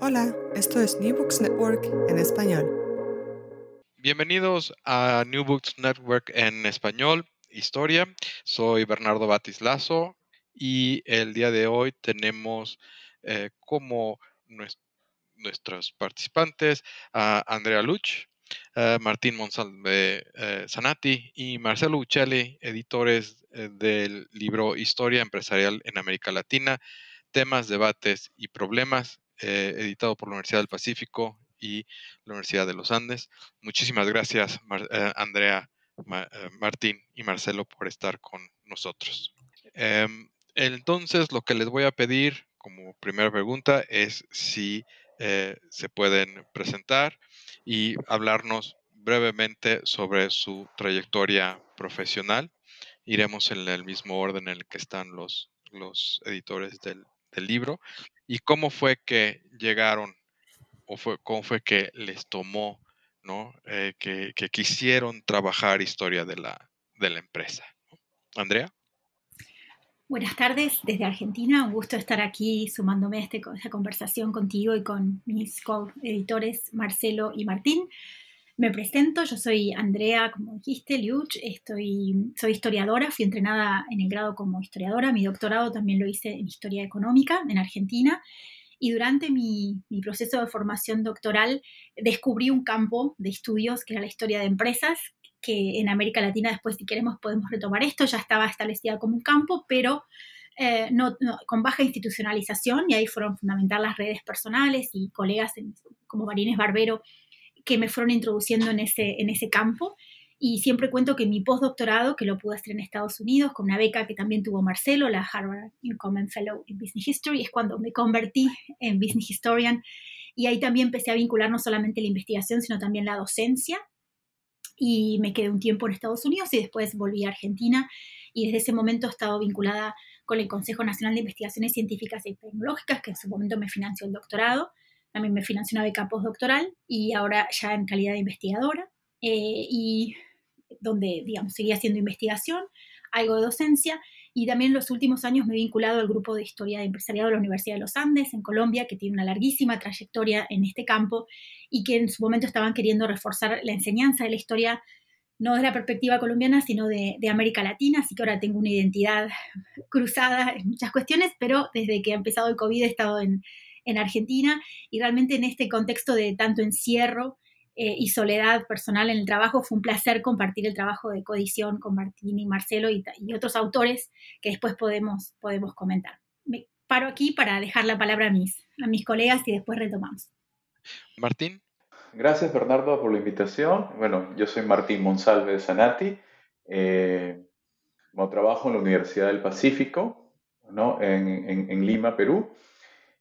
Hola, esto es New Books Network en español. Bienvenidos a New Books Network en español, historia. Soy Bernardo Batislazo y el día de hoy tenemos eh, como nuestros participantes a Andrea Luch, Martín Monsalve eh, Zanati y Marcelo Uccelli, editores eh, del libro Historia Empresarial en América Latina, temas, debates y problemas eh, editado por la Universidad del Pacífico y la Universidad de los Andes. Muchísimas gracias, eh, Andrea, eh, Martín y Marcelo, por estar con nosotros. Em, entonces, lo que les voy a pedir como primera pregunta es si se pueden presentar y hablarnos brevemente sobre su trayectoria profesional. Iremos en el mismo orden en el que están los, los editores del, del libro y cómo fue que llegaron o fue, cómo fue que les tomó, ¿no? Eh, que, quisieron trabajar historia de la, de la empresa. Andrea. Buenas tardes desde Argentina, un gusto estar aquí sumándome este, a esta conversación contigo y con mis co-editores Marcelo y Martín. Me presento, yo soy Andrea, como dijiste, Liuch, estoy, soy historiadora, fui entrenada en el grado como historiadora, mi doctorado también lo hice en historia económica en Argentina y durante mi, mi, proceso de formación doctoral descubrí un campo de estudios que era la historia de empresas, que en América Latina después si queremos podemos retomar esto, ya estaba establecida como un campo, pero eh, no, con baja institucionalización y ahí fueron fundamental las redes personales y colegas como Marines Barbero que me fueron introduciendo en ese, en ese campo. Y siempre cuento que mi postdoctorado, que lo pude hacer en Estados Unidos, con una beca que también tuvo Marcelo, la Harvard Common Fellow in Business History, es cuando me convertí en Business Historian. Y ahí también empecé a vincular no solamente la investigación, sino también la docencia. Y me quedé un tiempo en Estados Unidos y después volví a Argentina. Y desde ese momento he estado vinculada con el Consejo Nacional de Investigaciones Científicas y Tecnológicas, que en su momento me financió el doctorado también me financió una beca postdoctoral y ahora ya en calidad de investigadora eh, y donde, digamos, seguía haciendo investigación, algo de docencia y también en los últimos años me he vinculado al grupo de historia de empresariado de la Universidad de los Andes en Colombia, que tiene una larguísima trayectoria en este campo y que en su momento estaban queriendo reforzar la enseñanza de la historia no de la perspectiva colombiana, sino de, de, América Latina, así que ahora tengo una identidad cruzada en muchas cuestiones, pero desde que ha empezado el COVID he estado en, en Argentina y realmente en este contexto de tanto encierro eh, y soledad personal en el trabajo fue un placer compartir el trabajo de coedición con Martín y Marcelo y, otros autores que después podemos, podemos comentar. Me paro aquí para dejar la palabra a mis, a mis colegas y después retomamos. Martín. Gracias Bernardo por la invitación. Bueno, yo soy Martín Monsalve de Sanati. Eh, trabajo en la Universidad del Pacífico, ¿no? en, en, en Lima, Perú.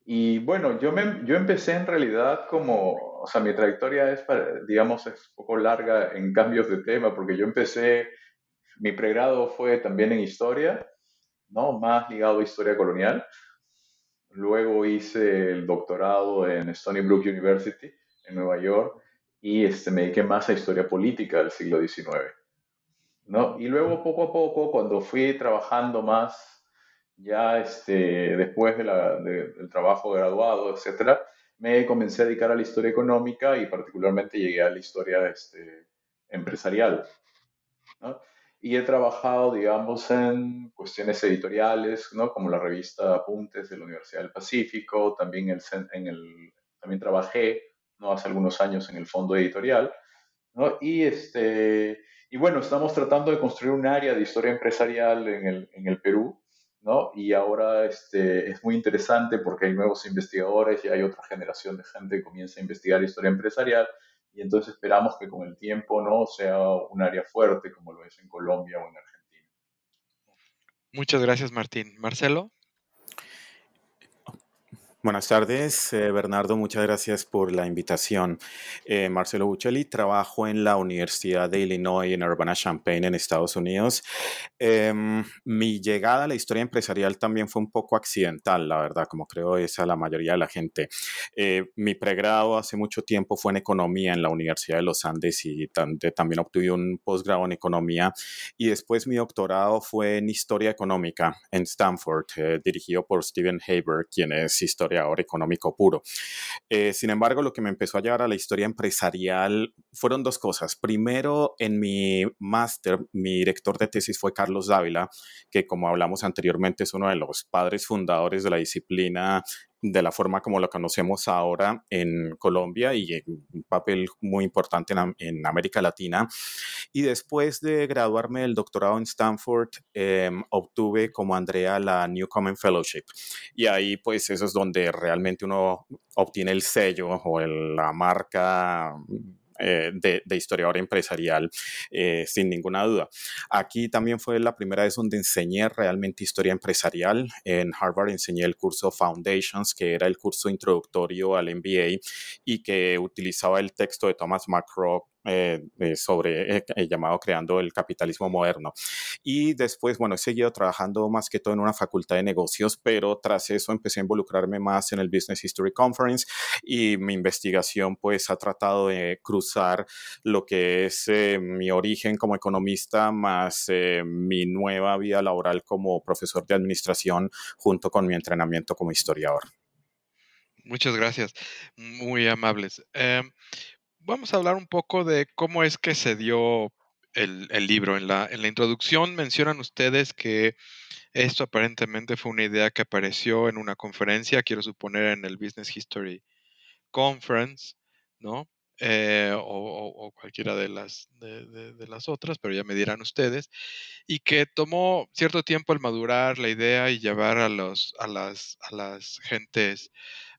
Y bueno, yo, me, yo empecé en realidad como, o sea, mi trayectoria es, digamos, es poco larga en cambios de tema, porque yo empecé, mi pregrado fue también en historia, ¿no? Más ligado a historia colonial. Luego hice el doctorado en Stony Brook University en Nueva York y este, me dediqué más a historia política del siglo XIX. ¿no? Y luego poco a poco, cuando fui trabajando más, ya este, después de la, del trabajo graduado, etcétera, me comencé a dedicar a la historia económica y particularmente llegué a la historia este, empresarial. ¿no? Y he trabajado, digamos, en cuestiones editoriales, ¿no? como la revista Apuntes de la Universidad del Pacífico, también, el, en el, también trabajé ¿no? hace algunos años en el fondo editorial. ¿no? Y, este, y bueno, estamos tratando de construir un área de historia empresarial en el, en el Perú, ¿no? Y ahora este, es muy interesante porque hay nuevos investigadores y hay otra generación de gente que comienza a investigar historia empresarial y entonces esperamos que con el tiempo no sea un área fuerte como lo es en Colombia o en Argentina. Muchas gracias, Martín. Marcelo. Buenas tardes, eh, Bernardo. Muchas gracias por la invitación. Eh, Marcelo Buccelli, trabajo en la Universidad de Illinois en Urbana-Champaign, en Estados Unidos. Em, mi llegada a la historia empresarial también fue un poco accidental, la verdad, como creo es a la mayoría de la gente. Eh, mi pregrado hace mucho tiempo fue en economía en la Universidad de los Andes y también obtuve un posgrado en economía. Y después mi doctorado fue en historia económica en Stanford, dirigido por Stephen Haber, quien es historia ahora económico puro. Eh, sin embargo, lo que me empezó a llevar a la historia empresarial fueron dos cosas. Primero, en mi máster, mi director de tesis fue Carlos Dávila, que como hablamos anteriormente es uno de los padres fundadores de la disciplina de la forma como lo conocemos ahora en Colombia y un papel muy importante en, América Latina. Y después de graduarme del doctorado en Stanford, em, obtuve como Andrea la Newcomen Fellowship. Y ahí pues eso es donde realmente uno obtiene el sello o la marca eh, de, historiador empresarial, eh, sin ninguna duda. Aquí también fue la primera vez donde enseñé realmente historia empresarial. En Harvard enseñé el curso Foundations, que era el curso introductorio al MBA y que utilizaba el texto de Thomas McCrock eh, sobre el eh, llamado Creando el Capitalismo Moderno. Y después, bueno, he seguido trabajando más que todo en una facultad de negocios, pero tras eso empecé a involucrarme más en el Business History Conference y mi investigación pues ha tratado de cruzar lo que es eh, mi origen como economista más mi nueva vida laboral como profesor de administración junto con mi entrenamiento como historiador. Muchas gracias, muy amables. Em, vamos a hablar un poco de cómo es que se dio el, libro. En la, introducción mencionan ustedes que esto aparentemente fue una idea que apareció en una conferencia, quiero suponer en el Business History Conference, ¿no? Eh, o, cualquiera de las, de, las otras, pero ya me dirán ustedes, y que tomó cierto tiempo el madurar la idea y llevar a, los, a, las, a las gentes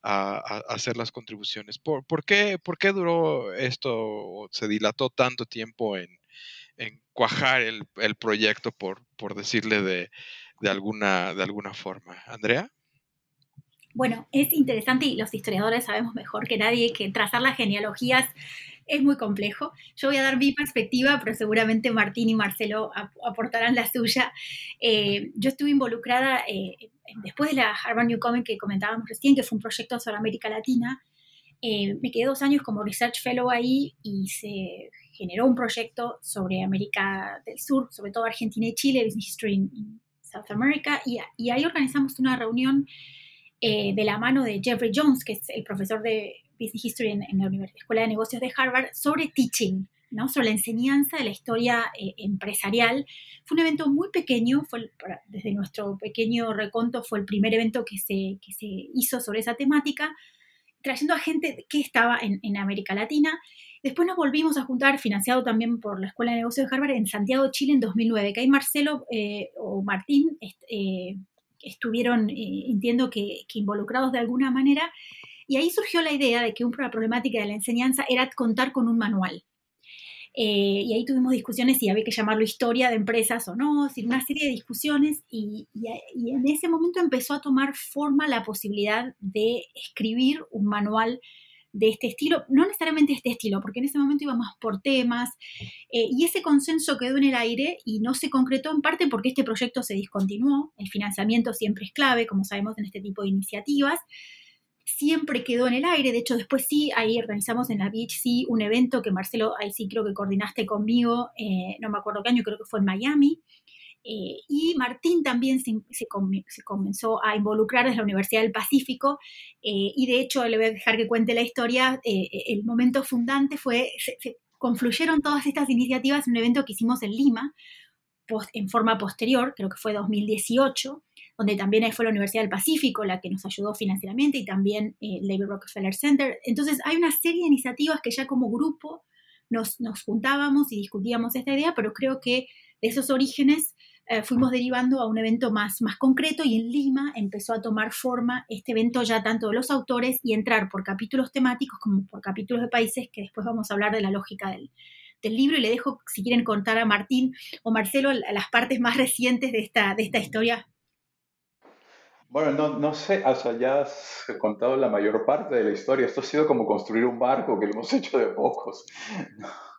a, hacer las contribuciones. ¿Por, por, qué, ¿Por, qué, duró esto o se dilató tanto tiempo en, en cuajar el, el, proyecto, por, por decirle de, de, alguna, de alguna forma? Andrea. Bueno, es interesante y los historiadores sabemos mejor que nadie que trazar las genealogías es muy complejo. Yo voy a dar mi perspectiva, pero seguramente Martín y Marcelo aportarán la suya. Eh, yo estuve involucrada eh, después de la Harvard New Comic que comentábamos recién, que fue un proyecto sobre América Latina. Eh, me quedé dos años como Research Fellow ahí y se generó un proyecto sobre América del Sur, sobre todo Argentina y Chile, Business History in South America, y ahí organizamos una reunión de la mano de Jeffrey Jones, que es el profesor de Business History en, la Escuela de Negocios de Harvard sobre teaching, ¿no? sobre la enseñanza de la historia eh, empresarial. Fue un evento muy pequeño, fue desde nuestro pequeño reconto fue el primer evento que se, que se hizo sobre esa temática, trayendo a gente que estaba en, en, América Latina. Después nos volvimos a juntar, financiado también por la Escuela de Negocios de Harvard, en Santiago, Chile, en 2009, que ahí Marcelo eh, o Martín eh, estuvieron, entiendo que, que involucrados de alguna manera, y ahí surgió la idea de que una problemática de la enseñanza era contar con un manual. Eh, y ahí tuvimos discusiones si había que llamarlo historia de empresas o no, una serie de discusiones y, en ese momento empezó a tomar forma la posibilidad de escribir un manual de este estilo, no necesariamente este estilo, porque en ese momento iba más por temas, eh, y ese consenso quedó en el aire y no se concretó en parte porque este proyecto se discontinuó, el financiamiento siempre es clave, como sabemos en este tipo de iniciativas, siempre quedó en el aire, de hecho después sí, ahí organizamos en la Beach, sí, un evento que Marcelo, ahí sí creo que coordinaste conmigo, eh, no me acuerdo qué año, creo que fue en Miami, eh, y Martín también se, comenzó a involucrar desde la Universidad del Pacífico eh, y de hecho le voy a dejar que cuente la historia. Eh, el momento fundante fue, se, confluyeron todas estas iniciativas en un evento que hicimos en Lima en forma posterior, creo que fue 2018, donde también fue la Universidad del Pacífico la que nos ayudó financieramente y también el David Rockefeller Center. Entonces hay una serie de iniciativas que ya como grupo nos, nos juntábamos y discutíamos esta idea, pero creo que de esos orígenes eh, fuimos derivando a un evento más, más concreto y en Lima empezó a tomar forma este evento ya tanto de los autores y entrar por capítulos temáticos como por capítulos de países, que después vamos a hablar de la lógica del, del libro y le dejo, si quieren contar a Martín o Marcelo, las partes más recientes de esta, de esta historia. Bueno, no, no sé, o sea, ya has contado la mayor parte de la historia. Esto ha sido como construir un barco que lo hemos hecho de pocos.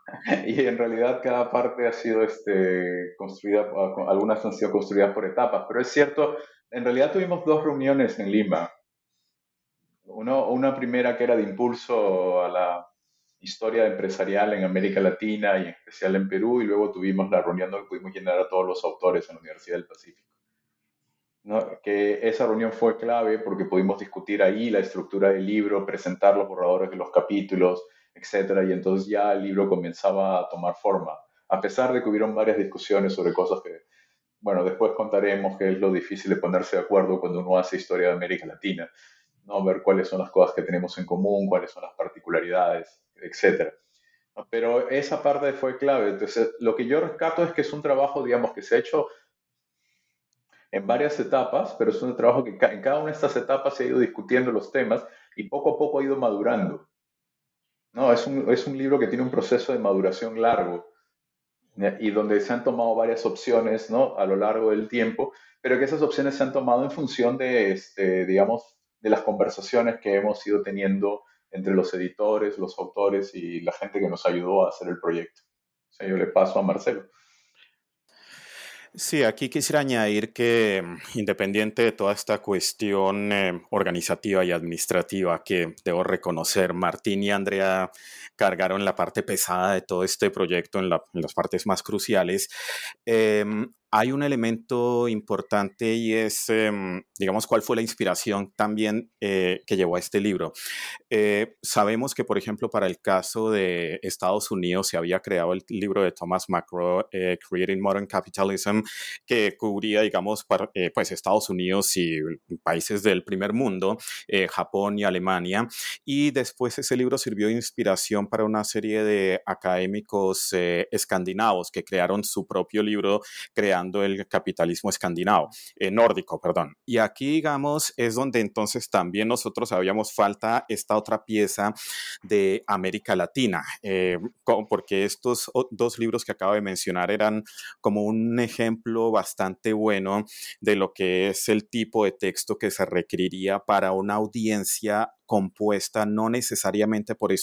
y en realidad cada parte ha sido este, construida, algunas han sido construidas por etapas, pero es cierto, en realidad tuvimos dos reuniones en Lima. Uno, una primera que era de impulso a la historia empresarial en América Latina y en especial en Perú, y luego tuvimos la reunión donde pudimos llenar a todos los autores en la Universidad del Pacífico. ¿no? que esa reunión fue clave porque pudimos discutir ahí la estructura del libro, presentar los borradores de los capítulos, etcétera, y entonces ya el libro comenzaba a tomar forma, a pesar de que hubieron varias discusiones sobre cosas que, bueno, después contaremos que es lo difícil de ponerse de acuerdo cuando uno hace historia de América Latina, ¿no? Ver cuáles son las cosas que tenemos en común, cuáles son las particularidades, etcétera. Pero esa parte fue clave. Entonces, lo que yo rescato es que es un trabajo, digamos, que se ha hecho en varias etapas, pero es un trabajo que en cada una de estas etapas se ha ido discutiendo los temas y poco a poco ha ido madurando. No, es un, es un libro que tiene un proceso de maduración largo y donde se han tomado varias opciones ¿no? a lo largo del tiempo, pero que esas opciones se han tomado en función de, este, digamos, de las conversaciones que hemos ido teniendo entre los editores, los autores y la gente que nos ayudó a hacer el proyecto. O sea, yo le paso a Marcelo. Sí, aquí quisiera añadir que mm, independiente de toda esta cuestión eh, organizativa y administrativa que debo reconocer, Martín y Andrea cargaron la parte pesada de todo este proyecto en, las partes más cruciales. Em, hay un elemento importante y es, em, digamos, cuál fue la inspiración también eh, que llevó a este libro. Eh, sabemos que, por ejemplo, para el caso de Estados Unidos se había creado el libro de Thomas Macro, eh, Creating Modern Capitalism, que cubría, digamos, pues Estados Unidos y países del primer mundo, Japón y Alemania. Y después ese libro sirvió de inspiración para una serie de académicos escandinavos que crearon su propio libro, creando el capitalismo escandinavo, eh, nórdico, perdón. Y aquí, digamos, es donde entonces también nosotros habíamos falta esta otra pieza de América Latina, eh, porque estos dos libros que acabo de mencionar eran como un ejemplo bastante bueno de lo que es el tipo de texto que se requeriría para una audiencia compuesta no necesariamente por,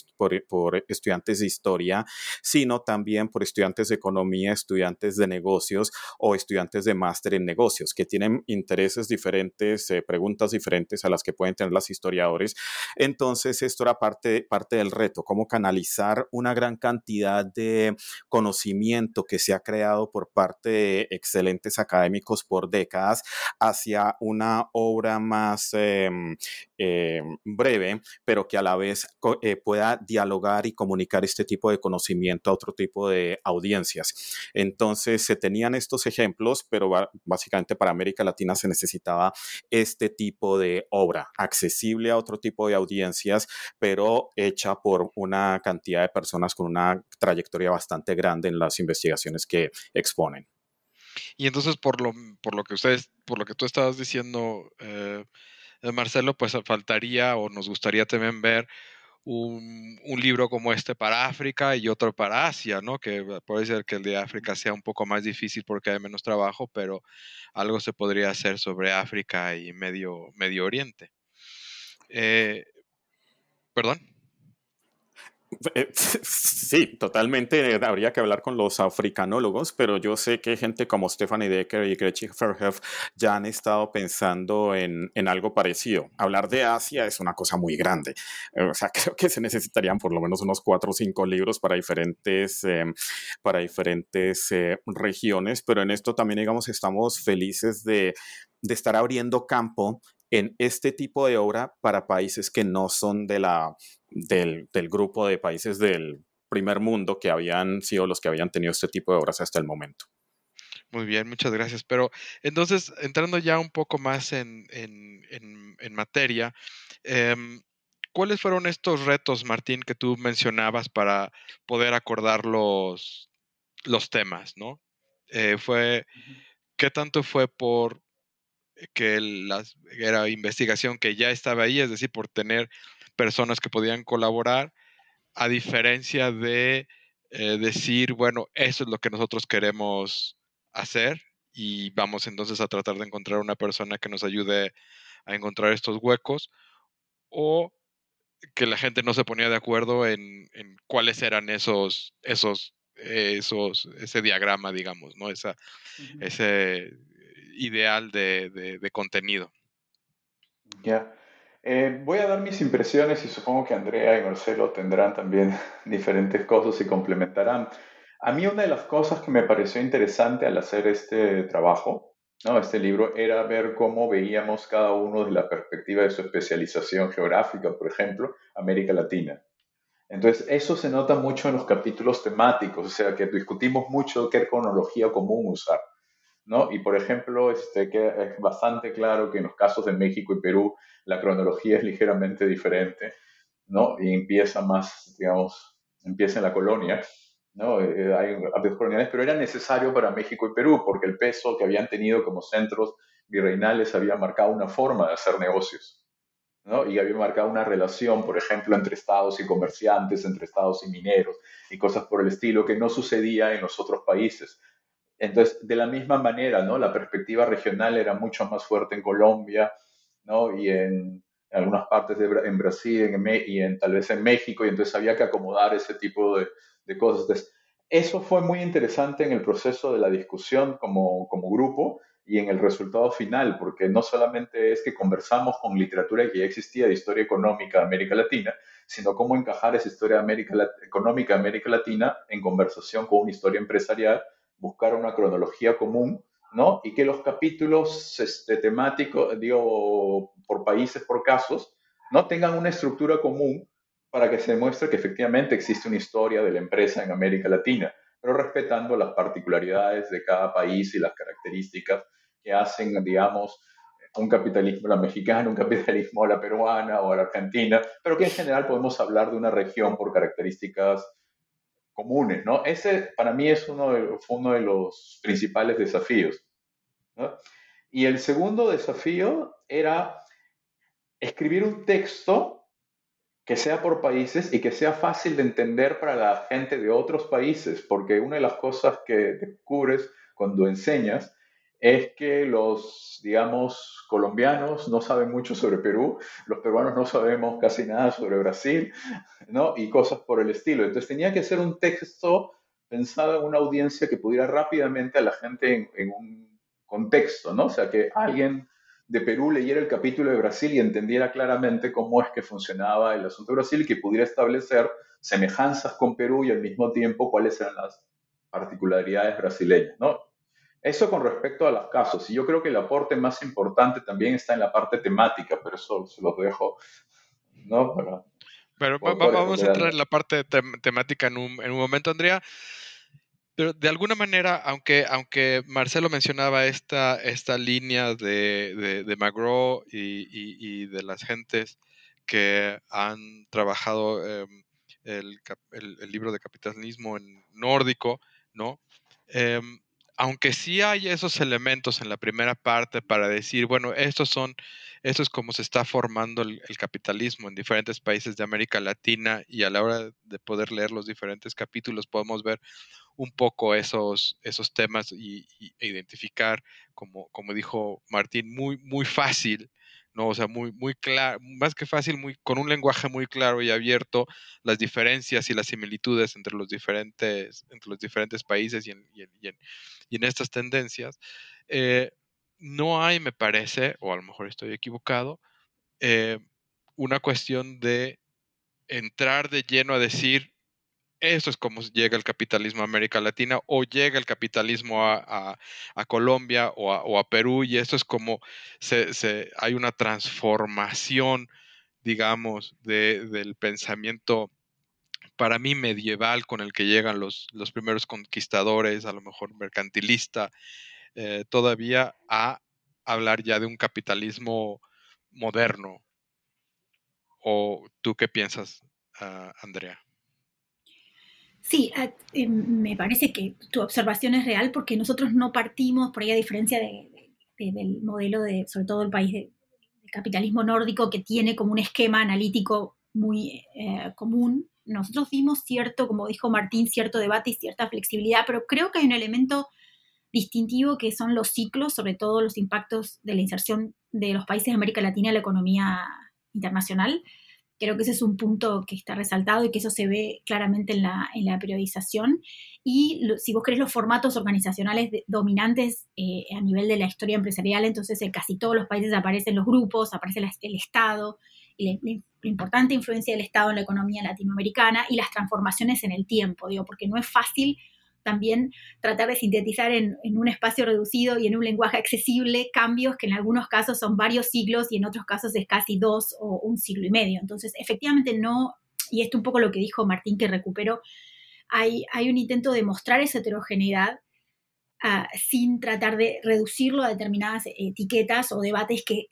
por, estudiantes de historia, sino también por estudiantes de economía, estudiantes de negocios o estudiantes de máster en negocios, que tienen intereses diferentes, eh, preguntas diferentes a las que pueden tener los historiadores. Entonces, esto era parte, parte del reto, cómo canalizar una gran cantidad de conocimiento que se ha creado por parte de excelentes académicos por décadas hacia una obra más em, em, breve pero que a la vez eh, pueda dialogar y comunicar este tipo de conocimiento a otro tipo de audiencias. Entonces, se tenían estos ejemplos, pero básicamente para América Latina se necesitaba este tipo de obra, accesible a otro tipo de audiencias, pero hecha por una cantidad de personas con una trayectoria bastante grande en las investigaciones que exponen. Y entonces, por lo, por lo que ustedes, por lo que tú estabas diciendo, eh, Marcelo, pues faltaría o nos gustaría también ver un, libro como este para África y otro para Asia, ¿no? Que puede ser que el de África sea un poco más difícil porque hay menos trabajo, pero algo se podría hacer sobre África y Medio, Medio Oriente. Eh, Perdón. Eh, sí, totalmente habría que hablar con los africanólogos, pero yo sé que gente como Stephanie Decker y Gretchen Verhoef ya han estado pensando en, en, algo parecido. Hablar de Asia es una cosa muy grande. Eh, o sea, creo que se necesitarían por lo menos unos cuatro o cinco libros para diferentes, para diferentes eh, regiones, pero en esto también, digamos, estamos felices de, de estar abriendo campo en este tipo de obra para países que no son de la, del, del, grupo de países del primer mundo que habían sido los que habían tenido este tipo de obras hasta el momento. Muy bien, muchas gracias. Pero entonces, entrando ya un poco más en, en, en, materia, eh, ¿cuáles fueron estos retos, Martín, que tú mencionabas para poder acordar los, los temas, ¿no? Eh, fue, ¿Qué tanto fue por que la, era investigación que ya estaba ahí, es decir, por tener personas que podían colaborar, a diferencia de eh, decir, bueno, eso es lo que nosotros queremos hacer y vamos entonces a tratar de encontrar una persona que nos ayude a encontrar estos huecos o que la gente no se ponía de acuerdo en, en cuáles eran esos, esos, esos, ese diagrama, digamos, ¿no? Esa, Ese ideal de, de, contenido. Ya. Eh, voy a dar mis impresiones y supongo que Andrea y Marcelo tendrán también diferentes cosas y complementarán. A mí una de las cosas que me pareció interesante al hacer este trabajo, ¿no? este libro, era ver cómo veíamos cada uno desde la perspectiva de su especialización geográfica, por ejemplo, América Latina. Entonces, eso se nota mucho en los capítulos temáticos, o sea, que discutimos mucho qué cronología común usar. ¿No? Y por ejemplo, este, que es bastante claro que en los casos de México y Perú la cronología es ligeramente diferente, ¿no? Y empieza más, digamos, empieza en la colonia, ¿no? Eh, hay hábitos coloniales, pero era necesario para México y Perú porque el peso que habían tenido como centros virreinales había marcado una forma de hacer negocios, ¿no? Y había marcado una relación, por ejemplo, entre estados y comerciantes, entre estados y mineros y cosas por el estilo que no sucedía en los otros países. Entonces, de la misma manera, ¿no? La perspectiva regional era mucho más fuerte en Colombia, ¿no? Y en, algunas partes de en Brasil en, y en, tal vez en México, y entonces había que acomodar ese tipo de, de cosas. Entonces, eso fue muy interesante en el proceso de la discusión como, como grupo y en el resultado final, porque no solamente es que conversamos con literatura que ya existía de historia económica de América Latina, sino cómo encajar esa historia América, económica de América Latina en conversación con una historia empresarial buscar una cronología común, ¿no? Y que los capítulos este, temáticos, digo, por países, por casos, ¿no? Tengan una estructura común para que se demuestre que efectivamente existe una historia de la empresa en América Latina, pero respetando las particularidades de cada país y las características que hacen, digamos, un capitalismo a la mexicana, un capitalismo a la peruana o a la argentina, pero que en general podemos hablar de una región por características comunes, ¿no? Ese para mí es uno de, fue uno de los principales desafíos. Y el segundo desafío era escribir un texto que sea por países y que sea fácil de entender para la gente de otros países, porque una de las cosas que descubres cuando enseñas es que los, digamos, colombianos no saben mucho sobre Perú, los peruanos no sabemos casi nada sobre Brasil, ¿no? Y cosas por el estilo. Entonces tenía que ser un texto pensado en una audiencia que pudiera rápidamente a la gente en, un contexto, ¿no? O sea, que alguien de Perú leyera el capítulo de Brasil y entendiera claramente cómo es que funcionaba el asunto de Brasil y que pudiera establecer semejanzas con Perú y al mismo tiempo cuáles eran las particularidades brasileñas, ¿no? Eso con respecto a los casos. Y yo creo que el aporte más importante también está en la parte temática, pero eso se lo dejo, ¿no? pero vamos a entrar en la parte temática en un, en un, momento, Andrea. Pero de alguna manera, aunque, aunque Marcelo mencionaba esta, esta línea de, de, de McGraw y, y, de las gentes que han trabajado em, el, el, el, libro de capitalismo en nórdico, ¿no? Eh, aunque sí hay esos elementos en la primera parte para decir, bueno, estos son, esto es como se está formando el, capitalismo en diferentes países de América Latina y a la hora de poder leer los diferentes capítulos podemos ver un poco esos, esos temas y, e identificar, como, como dijo Martín, muy, muy fácil ¿no? O sea, muy, muy claro, más que fácil, muy, con un lenguaje muy claro y abierto, las diferencias y las similitudes entre los diferentes, entre los diferentes países y en, estas tendencias. Eh, no hay, me parece, o a lo mejor estoy equivocado, eh, una cuestión de entrar de lleno a decir, eso es como llega el capitalismo a América Latina o llega el capitalismo a, Colombia o a, Perú y esto es como hay una transformación, digamos, del pensamiento para mí medieval con el que llegan los, los primeros conquistadores, a lo mejor mercantilista, eh, todavía a hablar ya de un capitalismo moderno. ¿O tú qué piensas, ah, Andrea? Sí, ah, eh, me parece que tu observación es real porque nosotros no partimos, por ahí a diferencia del modelo de, sobre todo el país de, capitalismo nórdico, que tiene como un esquema analítico muy eh, común. Nosotros vimos cierto, como dijo Martín, cierto debate y cierta flexibilidad, pero creo que hay un elemento distintivo que son los ciclos, sobre todo los impactos de la inserción de los países de América Latina en la economía internacional. Creo que ese es un punto que está resaltado y que eso se ve claramente en la, en la periodización. Y si vos querés los formatos organizacionales dominantes eh, a nivel de la historia empresarial, entonces en casi todos los países aparecen los grupos, aparece el Estado, y la, importante influencia del Estado en la economía latinoamericana y las transformaciones en el tiempo, digo, porque no es fácil también tratar de sintetizar en, un espacio reducido y en un lenguaje accesible cambios que en algunos casos son varios siglos y en otros casos es casi dos o un siglo y medio. Entonces, efectivamente no, y esto un poco lo que dijo Martín que recuperó, hay, hay un intento de mostrar esa heterogeneidad ah, sin tratar de reducirlo a determinadas etiquetas o debates que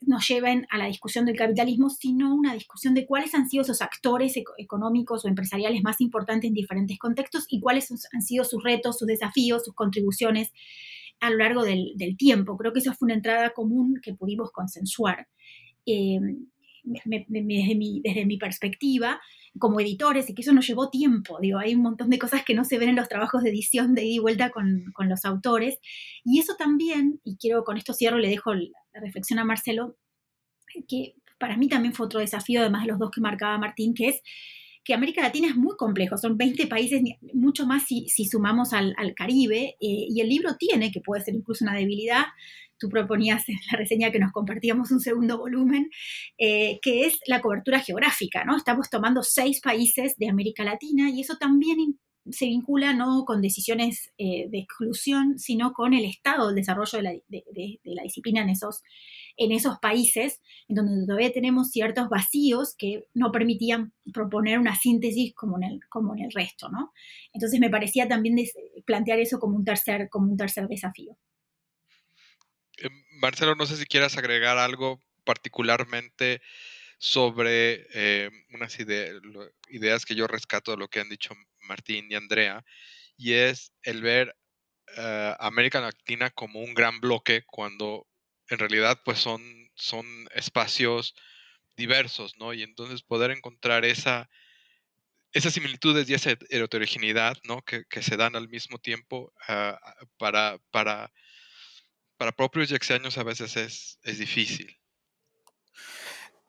nos lleven a la discusión del capitalismo, sino una discusión de cuáles han sido esos actores económicos o empresariales más importantes en diferentes contextos y cuáles han sido sus retos, sus desafíos, sus contribuciones a lo largo del, tiempo. Creo que esa fue una entrada común que pudimos consensuar. Eh, desde, mi, perspectiva, como editores, y que eso nos llevó tiempo, digo, hay un montón de cosas que no se ven en los trabajos de edición de ida y vuelta con, con los autores, y eso también, y quiero con esto cierro, le dejo la reflexión a Marcelo, que para mí también fue otro desafío, además de los dos que marcaba Martín, que es que América Latina es muy complejo, son 20 países, mucho más si, si sumamos al, al Caribe, eh, y el libro tiene, que puede ser incluso una debilidad, tú proponías en la reseña que nos compartíamos un segundo volumen, eh, que es la cobertura geográfica, ¿no? Estamos tomando seis países de América Latina y eso también se vincula no con decisiones eh, de exclusión, sino con el estado del desarrollo de la, de, la, disciplina en esos, en esos países, en donde todavía tenemos ciertos vacíos que no permitían proponer una síntesis como en el, como en el resto, ¿no? Entonces me parecía también plantear eso como un tercer, como un tercer desafío. Eh, Marcelo, no sé si quieras agregar algo particularmente sobre eh, unas ideas que yo rescato de lo que han dicho Martín y Andrea, y es el ver uh, América Latina como un gran bloque cuando en realidad pues son, son espacios diversos, ¿no? Y entonces poder encontrar esa, esas similitudes y esa heterogeneidad, ¿no? Que, se dan al mismo tiempo ah, para, para para propios extraños a veces es, es difícil.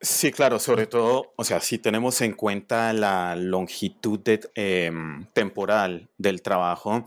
Sí, claro, sobre todo, o sea, si tenemos en cuenta la longitud em, temporal del trabajo,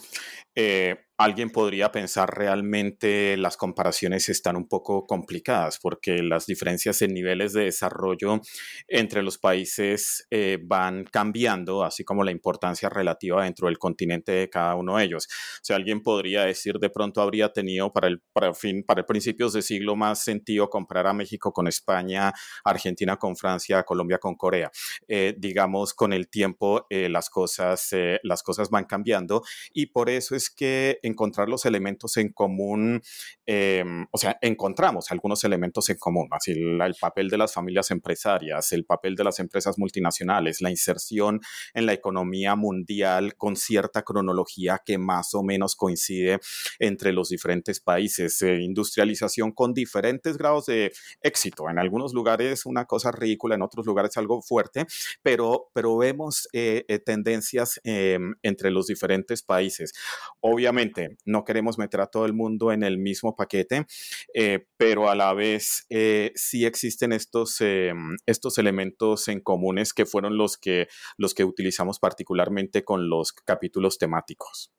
eh, alguien podría pensar realmente las comparaciones están un poco complicadas porque las diferencias en niveles de desarrollo entre los países eh, van cambiando, así como la importancia relativa dentro del continente de cada uno de ellos. O sea, alguien podría decir de pronto habría tenido para el, fin, para principios de siglo más sentido comprar a México con España, Argentina con Francia, Colombia con Corea. Eh, digamos, con el tiempo las, cosas, las cosas van cambiando y por eso es que encontrar los elementos en común, em, o sea, encontramos algunos elementos en común, así el, papel de las familias empresarias, el papel de las empresas multinacionales, la inserción en la economía mundial con cierta cronología que más o menos coincide entre los diferentes países, eh, industrialización con diferentes grados de éxito, en algunos lugares una cosa ridícula, en otros lugares algo fuerte, pero, pero vemos eh, eh, tendencias em, entre los diferentes países. Obviamente no queremos meter a todo el mundo en el mismo paquete, eh, pero a la vez eh, sí existen estos, em, estos elementos en comunes que fueron los que, los que utilizamos particularmente con los capítulos temáticos.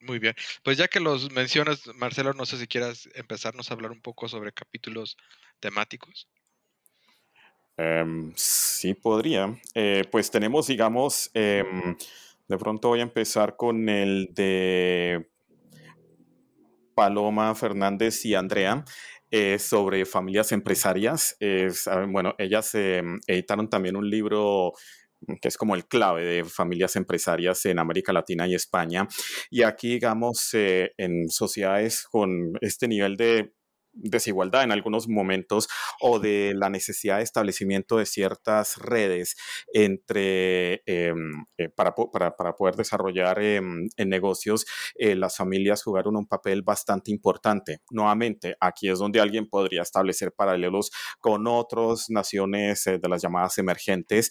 Muy bien. Pues ya que los mencionas, Marcelo, no sé si quieras empezarnos a hablar un poco sobre capítulos temáticos. Em, sí, podría. Eh, pues tenemos, digamos, em, de pronto voy a empezar con el de Paloma Fernández y Andrea. Eh, sobre familias empresarias. bueno, ellas em, editaron también un libro que es como el clave de familias empresarias en América Latina y España. Y aquí, digamos, eh, en sociedades con este nivel de desigualdad en algunos momentos o de la necesidad de establecimiento de ciertas redes entre em, eh, para, para, para, poder desarrollar em, en negocios eh, las familias jugaron un papel bastante importante. Nuevamente aquí es donde alguien podría establecer paralelos con otras naciones eh, de las llamadas emergentes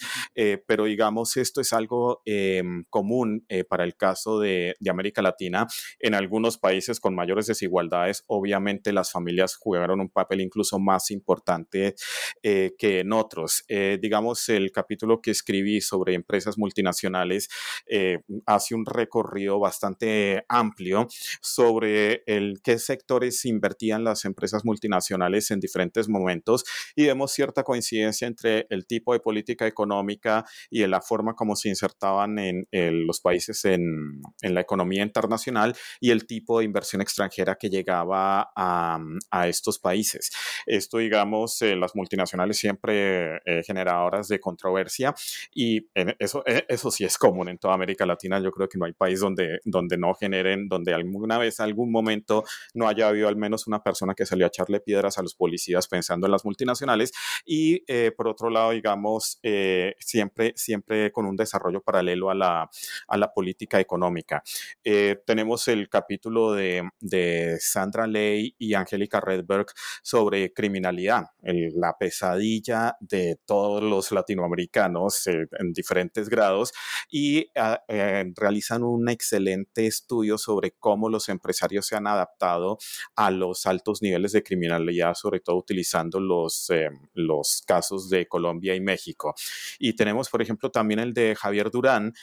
pero digamos esto es algo em, común para el caso de, de América Latina. En algunos países con mayores desigualdades obviamente las familias jugaron un papel incluso más importante eh, que en otros. Eh, digamos, el capítulo que escribí sobre empresas multinacionales eh, hace un recorrido bastante amplio sobre el qué sectores invertían las empresas multinacionales en diferentes momentos y vemos cierta coincidencia entre el tipo de política económica y en la forma como se insertaban en, los países en, en, la economía internacional y el tipo de inversión extranjera que llegaba a, a estos países. Esto, digamos, eh, las multinacionales siempre eh, generadoras de controversia y eso, eh, eso sí es común en toda América Latina. Yo creo que no hay país donde, donde no generen, donde alguna vez, algún momento, no haya habido al menos una persona que salió a echarle piedras a los policías pensando en las multinacionales. Y por otro lado, digamos, siempre, siempre con un desarrollo paralelo a la, a la política económica. tenemos el capítulo de, de Sandra Ley y Angélica Red sobre criminalidad, la pesadilla de todos los latinoamericanos eh, en diferentes grados y ah, eh, realizan un excelente estudio sobre cómo los empresarios se han adaptado a los altos niveles de criminalidad, sobre todo utilizando los, eh, los casos de Colombia y México. Y tenemos, por ejemplo, también el de Javier Durán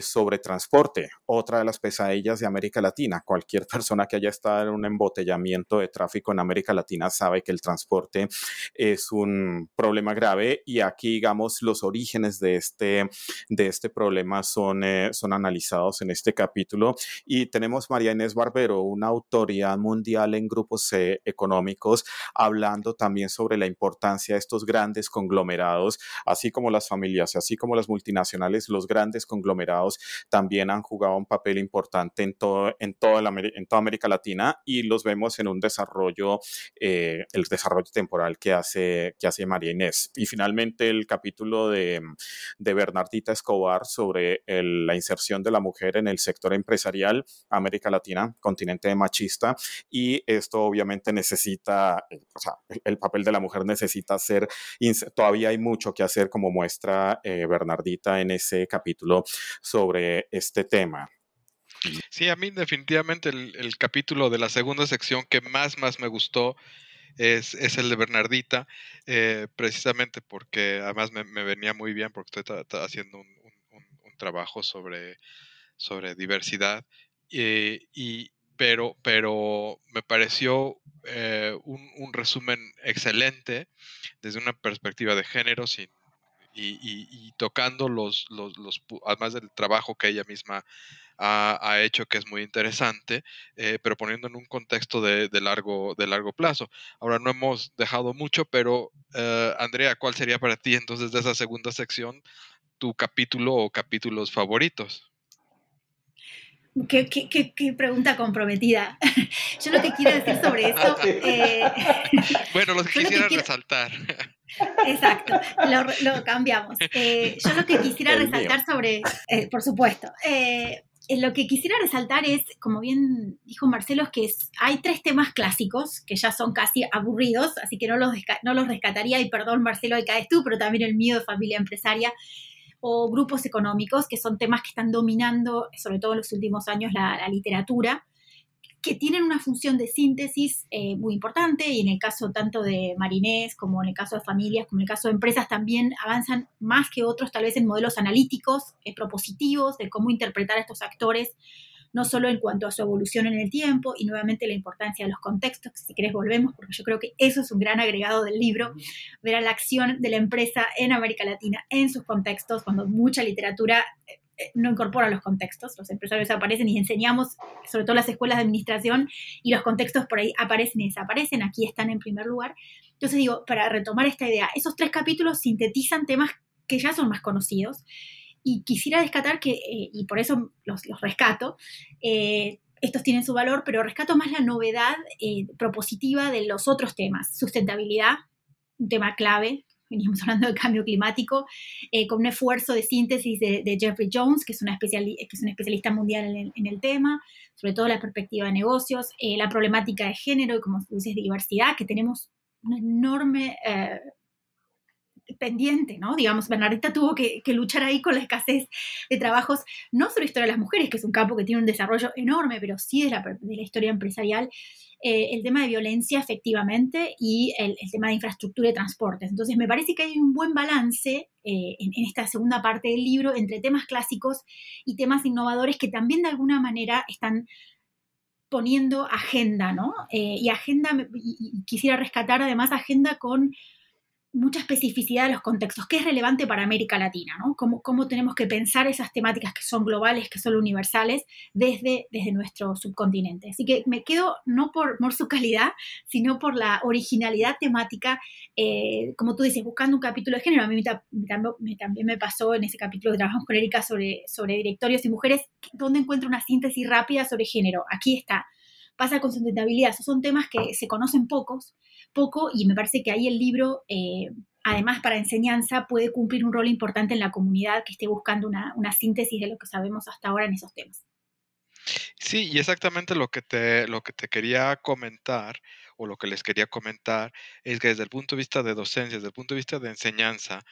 sobre transporte, otra de las pesadillas de América Latina. Cualquier persona que haya estado en un embotellamiento de tráfico en América Latina sabe que el transporte es un problema grave y aquí, digamos, los orígenes de este, de este problema son, eh, son analizados en este capítulo. Y tenemos María Inés Barbero, una autoridad mundial en grupos eh, económicos, hablando también sobre la importancia de estos grandes conglomerados, así como las familias, así como las multinacionales, los grandes conglomerados también han jugado un papel importante en, todo, en, toda, la, en toda América Latina y los vemos en un desarrollo eh, el desarrollo temporal que hace, que hace María Inés. Y finalmente el capítulo de, Bernardita Escobar sobre la inserción de la mujer en el sector empresarial, América Latina, continente machista, y esto obviamente necesita, eh, o sea, el papel de la mujer necesita ser, todavía hay mucho que hacer como muestra eh, Bernardita en ese capítulo sobre este tema. Sí, a mí definitivamente el, capítulo de la segunda sección que más, más me gustó es, el de Bernardita, eh, precisamente porque además me, venía muy bien porque estoy haciendo un, trabajo sobre, sobre diversidad, eh, y, pero, pero me pareció eh, un, resumen excelente desde una perspectiva de género sin, y, tocando los, los, los, además del trabajo que ella misma ha, hecho que es muy interesante, eh, pero poniendo en un contexto de, largo, de largo plazo. Ahora no hemos dejado mucho, pero eh, Andrea, ¿cuál sería para ti entonces de esa segunda sección tu capítulo o capítulos favoritos? Qué, pregunta comprometida. Yo lo que quiero decir sobre eso. Eh, bueno, lo que quisiera resaltar. Exacto, lo, cambiamos. yo lo que quisiera resaltar sobre, por supuesto, eh, lo que quisiera resaltar es, como bien dijo Marcelo, es que hay tres temas clásicos que ya son casi aburridos, así que no los, no los rescataría, y perdón Marcelo, ahí caes tú, pero también el mío de familia empresaria. o grupos económicos, que son temas que están dominando, sobre todo en los últimos años, la, literatura, que tienen una función de síntesis eh, muy importante y en el caso tanto de Marinés como en el caso de familias, como en el caso de empresas, también avanzan más que otros tal vez en modelos analíticos, propositivos, de cómo interpretar a estos actores no solo en cuanto a su evolución en el tiempo y nuevamente la importancia de los contextos, si querés volvemos, porque yo creo que eso es un gran agregado del libro, ver a la acción de la empresa en América Latina, en sus contextos, cuando mucha literatura eh, no incorpora los contextos, los empresarios aparecen y enseñamos, sobre todo las escuelas de administración, y los contextos por ahí aparecen y desaparecen, aquí están en primer lugar. Entonces digo, para retomar esta idea, esos tres capítulos sintetizan temas que ya son más conocidos y quisiera rescatar que, eh, y por eso los, rescato, eh, estos tienen su valor, pero rescato más la novedad eh, propositiva de los otros temas. Sustentabilidad, un tema clave, veníamos hablando del cambio climático, con un esfuerzo de síntesis de, Jeffrey Jones, que es, una que es un especialista mundial en el, tema, sobre todo la perspectiva de negocios, la problemática de género y, como dices, diversidad, que tenemos una enorme pendiente, ¿no? Digamos, Bernardita tuvo que, luchar ahí con la escasez de trabajos, no solo historia de las mujeres, que es un campo que tiene un desarrollo enorme, pero sí de la, de la historia empresarial, eh, el tema de violencia efectivamente y el, tema de infraestructura y transportes. Entonces, me parece que hay un buen balance eh, en, esta segunda parte del libro entre temas clásicos y temas innovadores que también de alguna manera están poniendo agenda, ¿no? Eh, y agenda, y quisiera rescatar además agenda con mucha especificidad de los contextos, qué es relevante para América Latina, ¿no? Cómo, tenemos que pensar esas temáticas que son globales, que son universales, desde, desde nuestro subcontinente. Así que me quedo no por, por su calidad, sino por la originalidad temática, eh, como tú dices, buscando un capítulo de género. A mí también me pasó en ese capítulo que trabajamos con Erika sobre, sobre directorios y mujeres, donde encuentro una síntesis rápida sobre género. Aquí está. Pasa con sustentabilidad. Esos son temas que se conocen pocos, poco y me parece que ahí el libro, eh, además para enseñanza, puede cumplir un rol importante en la comunidad que esté buscando una, síntesis de lo que sabemos hasta ahora en esos temas. Sí, y exactamente lo que te, lo que te quería comentar o lo que les quería comentar es que desde el punto de vista de docencia, desde el punto de vista de enseñanza,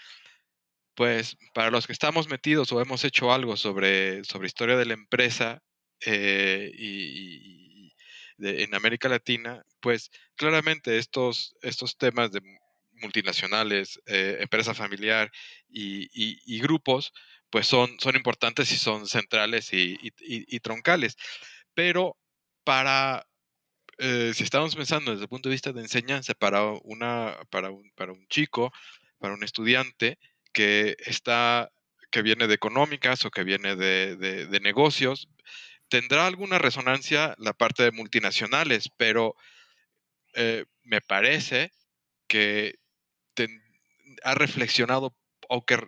pues para los que estamos metidos o hemos hecho algo sobre, sobre historia de la empresa eh, y, en América Latina, pues claramente estos, estos temas de multinacionales, eh, empresa familiar y, grupos, pues son, son importantes y son centrales y, troncales. Pero para, eh, si estamos pensando desde el punto de vista de enseñanza para, una, para, un, para un chico, para un estudiante que está que viene de económicas o que viene de, de negocios, tendrá alguna resonancia la parte de multinacionales, pero eh, me parece que ha reflexionado, aunque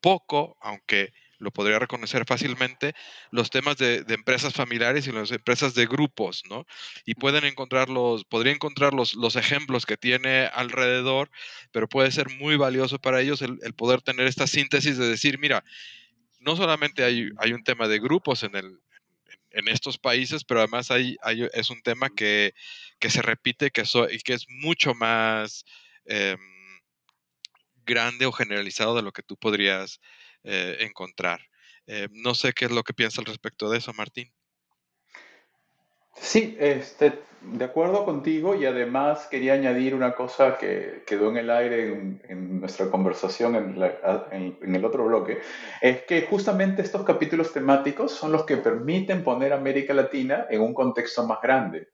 poco, aunque lo podría reconocer fácilmente, los temas de, empresas familiares y las empresas de grupos, ¿no? Y pueden encontrar los, podría encontrar los, ejemplos que tiene alrededor, pero puede ser muy valioso para ellos el, poder tener esta síntesis de decir, mira, no solamente hay, hay un tema de grupos en el, en estos países, pero además hay, es un tema que, se repite que y que es mucho más em, grande o generalizado de lo que tú podrías eh, encontrar. Eh, no sé qué es lo que piensa al respecto de eso, Martín. Sí, este, de acuerdo contigo y además quería añadir una cosa que quedó en el aire en, nuestra conversación en, el otro bloque, es que justamente estos capítulos temáticos son los que permiten poner a América Latina en un contexto más grande,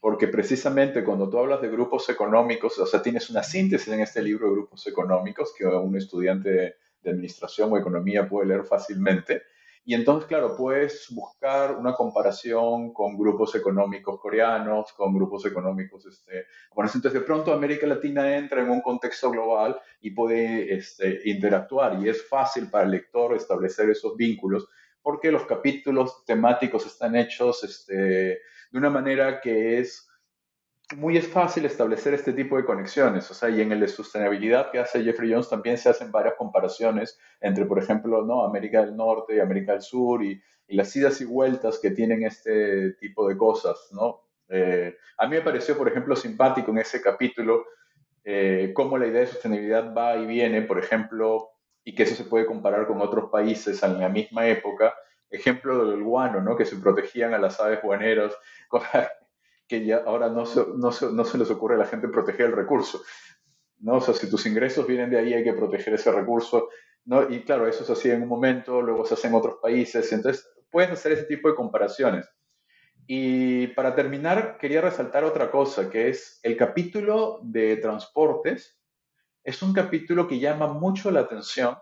porque precisamente cuando tú hablas de grupos económicos, o sea, tienes una síntesis en este libro de grupos económicos que un estudiante de administración o economía puede leer fácilmente, y entonces, claro, puedes buscar una comparación con grupos económicos coreanos, con grupos económicos este, Entonces, de pronto América Latina entra en un contexto global y puede este, interactuar. Y es fácil para el lector establecer esos vínculos porque los capítulos temáticos están hechos este, de una manera que es muy es fácil establecer este tipo de conexiones, o sea, y en el de sostenibilidad que hace Jeffrey Jones también se hacen varias comparaciones entre, por ejemplo, ¿no? América del Norte y América del Sur y, las idas y vueltas que tienen este tipo de cosas, ¿no? Eh, a mí me pareció, por ejemplo, simpático en ese capítulo eh, cómo la idea de sostenibilidad va y viene, por ejemplo, y que eso se puede comparar con otros países en la misma época. Ejemplo del guano, ¿no? que se protegían a las aves guaneras, que ya ahora no se, no, se, no se les ocurre a la gente proteger el recurso. ¿no? O sea, si tus ingresos vienen de ahí, hay que proteger ese recurso. ¿no? Y claro, eso se hacía en un momento, luego se hace en otros países. Entonces, puedes hacer ese tipo de comparaciones. Y para terminar, quería resaltar otra cosa, que es el capítulo de transportes. Es un capítulo que llama mucho la atención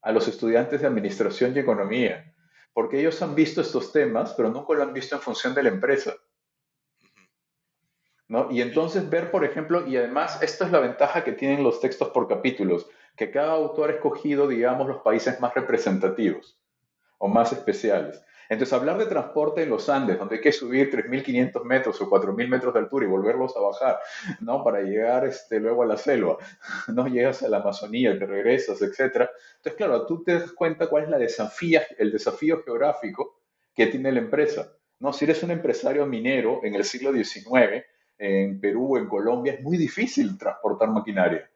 a los estudiantes de administración y economía, porque ellos han visto estos temas, pero nunca lo han visto en función de la empresa. ¿No? Y entonces ver, por ejemplo, y además, esto es la ventaja que tienen los textos por capítulos, que cada autor ha escogido, digamos, los países más representativos o más especiales. Entonces, hablar de transporte en los Andes, donde hay que subir 3.500 metros o 4.000 metros de altura y volverlos a bajar, ¿no? Para llegar este, luego a la selva, ¿no? Llegas a la Amazonía, te regresas, etc. Entonces, claro, tú te das cuenta cuál es la desafía, el desafío geográfico que tiene la empresa, ¿no? Si eres un empresario minero en el siglo XIX, en Perú, en Colombia, es muy difícil transportar maquinaria.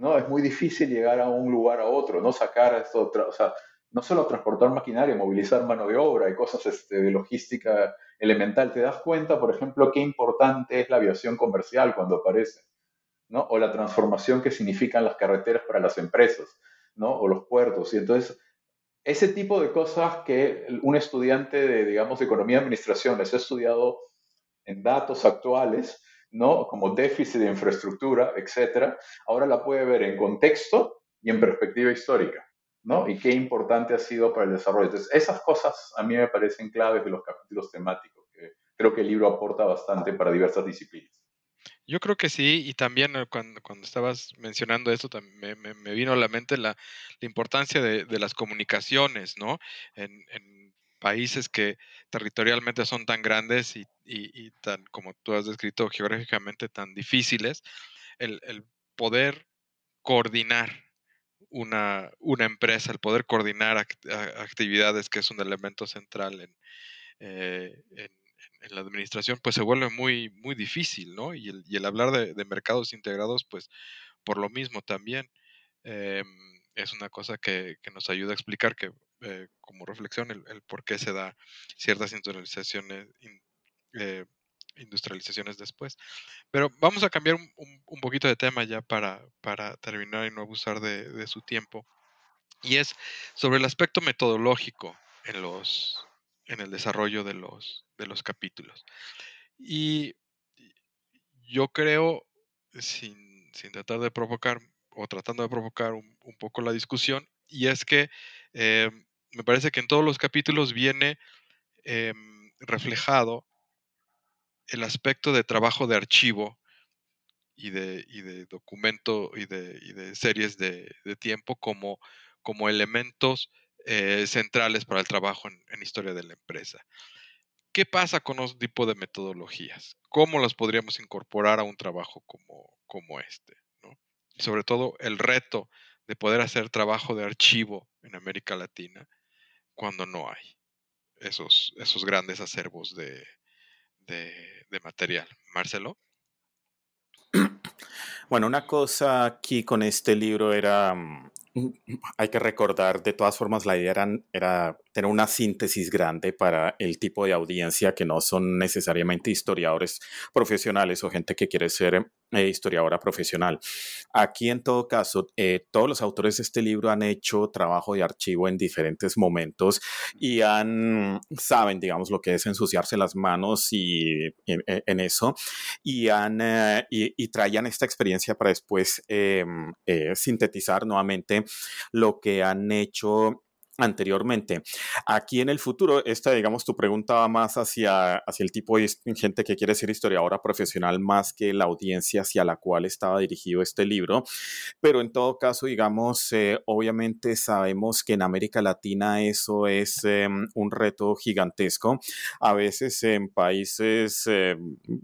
¿no? Es muy difícil llegar a un lugar a otro, no sacar esto, o sea, no solo transportar maquinaria, movilizar mano de obra y cosas este, de logística elemental. Te das cuenta, por ejemplo, qué importante es la aviación comercial cuando aparece, ¿no? O la transformación que significan las carreteras para las empresas, ¿no? O los puertos. Y entonces, ese tipo de cosas que un estudiante de, digamos, de economía y administración les ha estudiado en datos actuales, ¿no? Como déficit de infraestructura, etcétera, ahora la puede ver en contexto y en perspectiva histórica. ¿no? Y qué importante ha sido para el desarrollo. Entonces, esas cosas a mí me parecen claves de los capítulos temáticos, que creo que el libro aporta bastante para diversas disciplinas. Yo creo que sí, y también eh, cuando, cuando estabas mencionando esto, me, me, vino a la mente la, importancia de, de, las comunicaciones, ¿no? En, países que territorialmente son tan grandes y, y, tan, como tú has descrito, geográficamente tan difíciles, el, el poder coordinar una, una empresa, el poder coordinar actividades, que es un elemento central en, eh, en, en, la administración, pues se vuelve muy, muy difícil, ¿no? Y el, y el hablar de, mercados integrados, pues por lo mismo también. Eh, es una cosa que, que, nos ayuda a explicar que eh, como reflexión el, el, por qué se da ciertas industrializaciones, in, eh, industrializaciones después. Pero vamos a cambiar un, un, un poquito de tema ya para, para, terminar y no abusar de, de, su tiempo. Y es sobre el aspecto metodológico en, los, en el desarrollo de los, de los capítulos. Y yo creo, sin, sin tratar de provocar o tratando de provocar un, un poco la discusión, y es que eh, me parece que en todos los capítulos viene eh, reflejado el aspecto de trabajo de archivo y de, y de documento y de, y de series de, tiempo como, como elementos eh, centrales para el trabajo en, en, historia de la empresa. ¿Qué pasa con los tipos de metodologías? ¿Cómo las podríamos incorporar a un trabajo como, como este? ¿no? Sobre todo el reto de poder hacer trabajo de archivo en América Latina cuando no hay esos, esos grandes acervos de, de, material. Marcelo. Bueno, una cosa aquí con este libro era, mm, hay que recordar, de todas formas, la idea era tener una síntesis grande para el tipo de audiencia que no son necesariamente historiadores profesionales o gente que quiere ser eh, historiadora profesional. Aquí, en todo caso, eh, todos los autores de este libro han hecho trabajo de archivo en diferentes momentos y han, saben, digamos, lo que es ensuciarse las manos y en, en eso y, han, eh, y, y, traían esta experiencia para después em, eh, sintetizar nuevamente lo que han hecho anteriormente. Aquí en el futuro, esta, digamos, tu pregunta va más hacia, hacia el tipo de gente que quiere ser historiadora profesional más que la audiencia hacia la cual estaba dirigido este libro. Pero en todo caso, digamos, eh, obviamente sabemos que en América Latina eso es eh, un reto gigantesco. A veces en países, eh,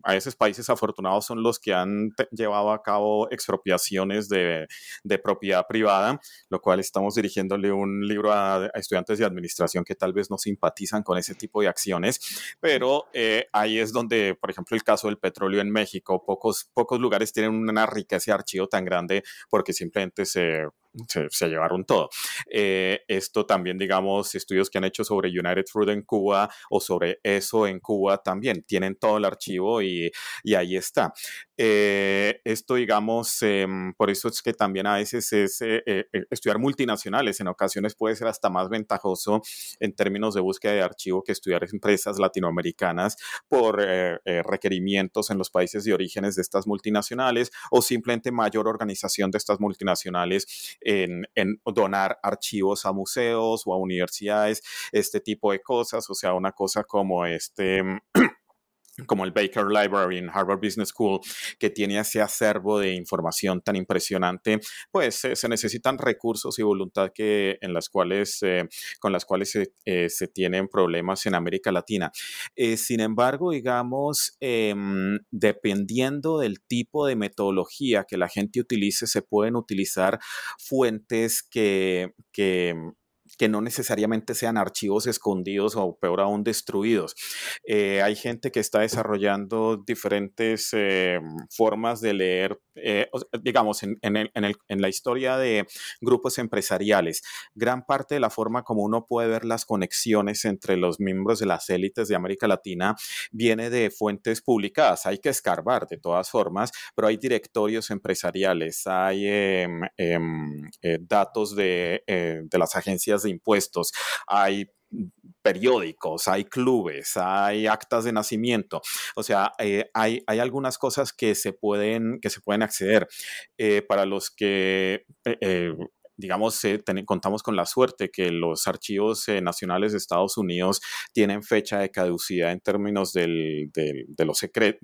a veces países afortunados son los que han llevado a cabo expropiaciones de, de propiedad privada, lo cual estamos dirigiéndole un libro a a estudiantes de administración que tal vez no simpatizan con ese tipo de acciones, pero eh, ahí es donde, por ejemplo, el caso del petróleo en México, pocos, pocos lugares tienen una riqueza de archivo tan grande porque simplemente se se, llevaron todo. Eh, esto también, digamos, estudios que han hecho sobre United Fruit en Cuba o sobre eso en Cuba también tienen todo el archivo y, y ahí está. Eh, esto, digamos, em, por eso es que también a veces es eh, estudiar multinacionales, en ocasiones puede ser hasta más ventajoso en términos de búsqueda de archivo que estudiar empresas latinoamericanas por requerimientos en los países de orígenes de estas multinacionales o simplemente mayor organización de estas multinacionales en, en donar archivos a museos o a universidades, este tipo de cosas, o sea, una cosa como este como el Baker Library en Harvard Business School, que tiene ese acervo de información tan impresionante, pues eh, se necesitan recursos y voluntad que, en las cuales, eh, con las cuales se, eh, se, tienen problemas en América Latina. sin embargo, digamos, em, dependiendo del tipo de metodología que la gente utilice, se pueden utilizar fuentes que, que que no necesariamente sean archivos escondidos o peor aún destruidos. Eh, hay gente que está desarrollando diferentes eh, formas de leer, eh, digamos, en, en, la historia de grupos empresariales. Gran parte de la forma como uno puede ver las conexiones entre los miembros de las élites de América Latina viene de fuentes publicadas. Hay que escarbar de todas formas, pero hay directorios empresariales, hay em, em, datos de, de las agencias impuestos, hay periódicos, hay clubes, hay actas de nacimiento, o sea, eh, hay, hay, algunas cosas que se pueden, que se pueden acceder. Eh, para los que eh, digamos, contamos con la suerte que los archivos nacionales de Estados Unidos tienen fecha de caducidad en términos del, de los secretos,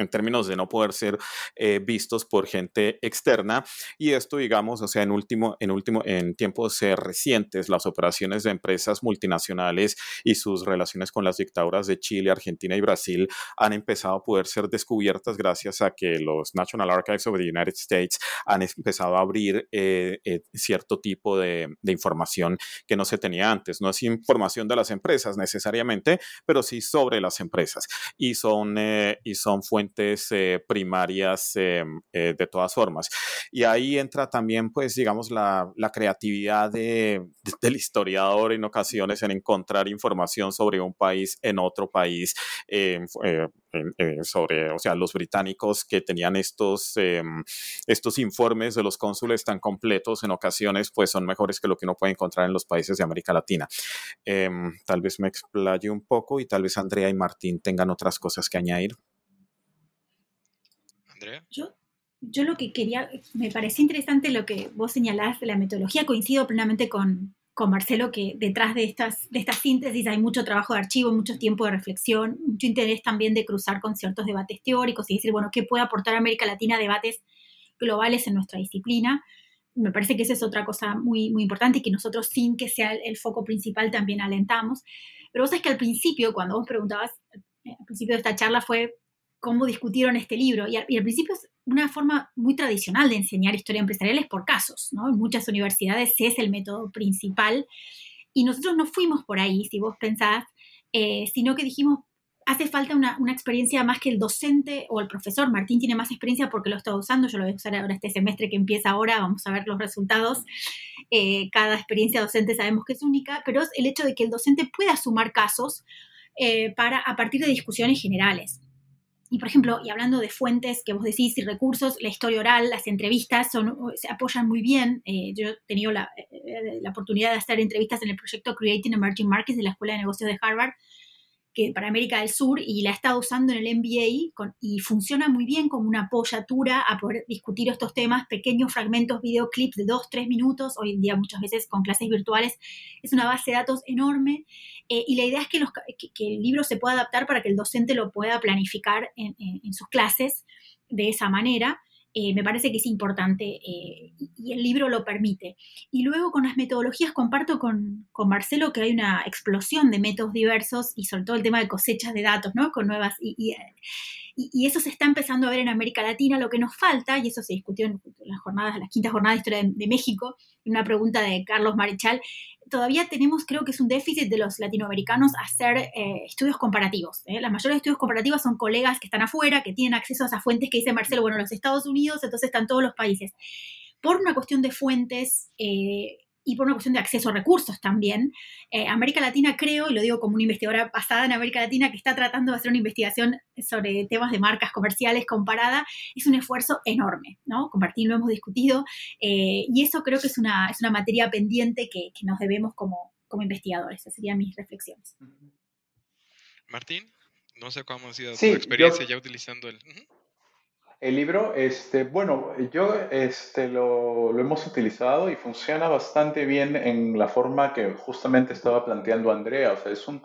en términos de no poder ser eh, vistos por gente externa. Y esto, digamos, o sea, en último, en último, en tiempos eh, recientes, las operaciones de empresas multinacionales y sus relaciones con las dictaduras de Chile, Argentina y Brasil han empezado a poder ser descubiertas gracias a que los National Archives of the United States han empezado a abrir eh, cierto tipo de, de información que no se tenía antes. No es información de las empresas necesariamente, pero sí sobre las empresas. Y son, y son fuentes eh, primarias eh, eh, de todas formas. Y ahí entra también, pues, digamos, la, creatividad de, del historiador en ocasiones en encontrar información sobre un país en otro país, sobre, o sea, los británicos que tenían estos, estos informes de los cónsules tan completos en ocasiones, pues son mejores que lo que uno puede encontrar en los países de América Latina. Em, tal vez me explaye un poco y tal vez Andrea y Martín tengan otras cosas que añadir. Yo, yo lo que quería, me pareció interesante lo que vos señalás de la metodología, coincido plenamente con, con Marcelo que detrás de estas, de estas síntesis hay mucho trabajo de archivo, mucho tiempo de reflexión, mucho interés también de cruzar con ciertos debates teóricos y decir, bueno, ¿qué puede aportar América Latina a debates globales en nuestra disciplina? Me parece que esa es otra cosa muy, muy importante y que nosotros, sin que sea el, foco principal, también alentamos. Pero vos sabés que al principio, cuando vos preguntabas, eh, al principio de esta charla fue cómo discutieron este libro. Y, al principio es una forma muy tradicional de enseñar historia empresarial es por casos, ¿no? En muchas universidades es el método principal. Y nosotros no fuimos por ahí, si vos pensás, eh, sino que dijimos, hace falta una, experiencia más que el docente o el profesor. Martín tiene más experiencia porque lo está usando, yo lo voy a usar ahora este semestre que empieza ahora, vamos a ver los resultados. Eh, cada experiencia docente sabemos que es única, pero es el hecho de que el docente pueda sumar casos eh, para, a partir de discusiones generales. Y por ejemplo, y hablando de fuentes que vos decís y recursos, la historia oral, las entrevistas son, se apoyan muy bien. Eh, yo he tenido la, eh, la, oportunidad de hacer entrevistas en el proyecto Creating Emerging Markets de la Escuela de Negocios de Harvard que para América del Sur y la estado usando en el MBA y funciona muy bien como una apoyatura a poder discutir estos temas, pequeños fragmentos, videoclips de dos, tres minutos, hoy en día muchas veces con clases virtuales, es una base de datos enorme eh, y la idea es que, los, que, el libro se pueda adaptar para que el docente lo pueda planificar en sus clases de esa manera. Eh, me parece que es importante eh, y el libro lo permite. Y luego con las metodologías comparto con, Marcelo que hay una explosión de métodos diversos y sobre todo el tema de cosechas de datos, ¿no? Con nuevas... Y, eso se está empezando a ver en América Latina. Lo que nos falta, y eso se discutió en las jornadas, las quintas jornadas de historia de, México, una pregunta de Carlos Marichal, todavía tenemos, creo que es un déficit de los latinoamericanos hacer eh, estudios comparativos. ¿eh? Las mayores estudios comparativos son colegas que están afuera, que tienen acceso a esas fuentes que dice Marcelo, bueno, los Estados Unidos, entonces están todos los países. por una cuestión de fuentes eh, y por una cuestión de acceso a recursos también. Eh, América Latina creo, y lo digo como una investigadora basada en América Latina que está tratando de hacer una investigación sobre temas de marcas comerciales comparada, es un esfuerzo enorme, ¿no? Compartir, lo hemos discutido, eh, y eso creo que es una, es una materia pendiente que, nos debemos como, como investigadores. Esas serían mis reflexiones. Martín, no sé cómo ha sido tu experiencia ya utilizando el... El libro, este, bueno, yo este, lo, hemos utilizado y funciona bastante bien en la forma que justamente estaba planteando Andrea. O sea, es un,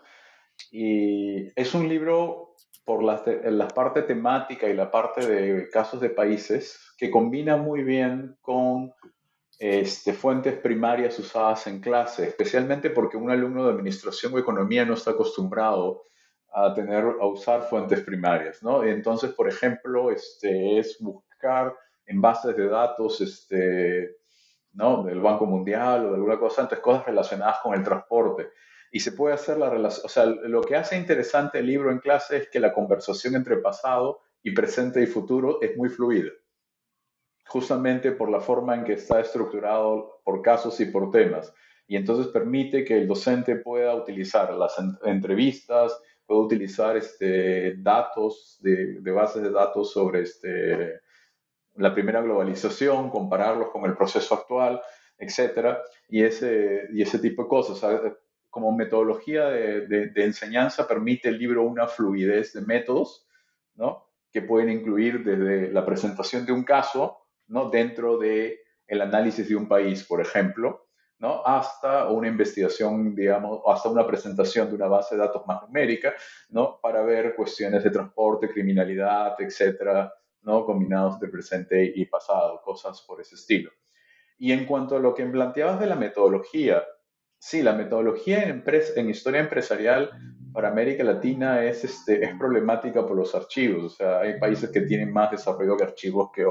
y es un libro por la, la parte temática y la parte de casos de países que combina muy bien con este, fuentes primarias usadas en clase, especialmente porque un alumno de administración o economía no está acostumbrado a tener, a usar fuentes primarias, ¿no? Entonces, por ejemplo, este, es buscar en bases de datos, este, ¿no? Del Banco Mundial o de alguna cosa, antes cosas relacionadas con el transporte. Y se puede hacer la relación, o sea, lo que hace interesante el libro en clase es que la conversación entre pasado y presente y futuro es muy fluida, justamente por la forma en que está estructurado por casos y por temas. Y entonces permite que el docente pueda utilizar las entrevistas, puedo utilizar este, datos de, bases de datos sobre este, la primera globalización, compararlos con el proceso actual, etcétera, y ese, y ese tipo de cosas. como metodología de, de, enseñanza permite el libro una fluidez de métodos, ¿no? Que pueden incluir desde la presentación de un caso, ¿no? Dentro de el análisis de un país, por ejemplo, ¿no? hasta una investigación, digamos, hasta una presentación de una base de datos más numérica, ¿no? para ver cuestiones de transporte, criminalidad, etcétera, ¿no? combinados de presente y pasado, cosas por ese estilo. Y en cuanto a lo que planteabas de la metodología, sí, la metodología en, en historia empresarial para América Latina es, este, es problemática por los archivos, o sea, hay países que tienen más desarrollo de archivos que,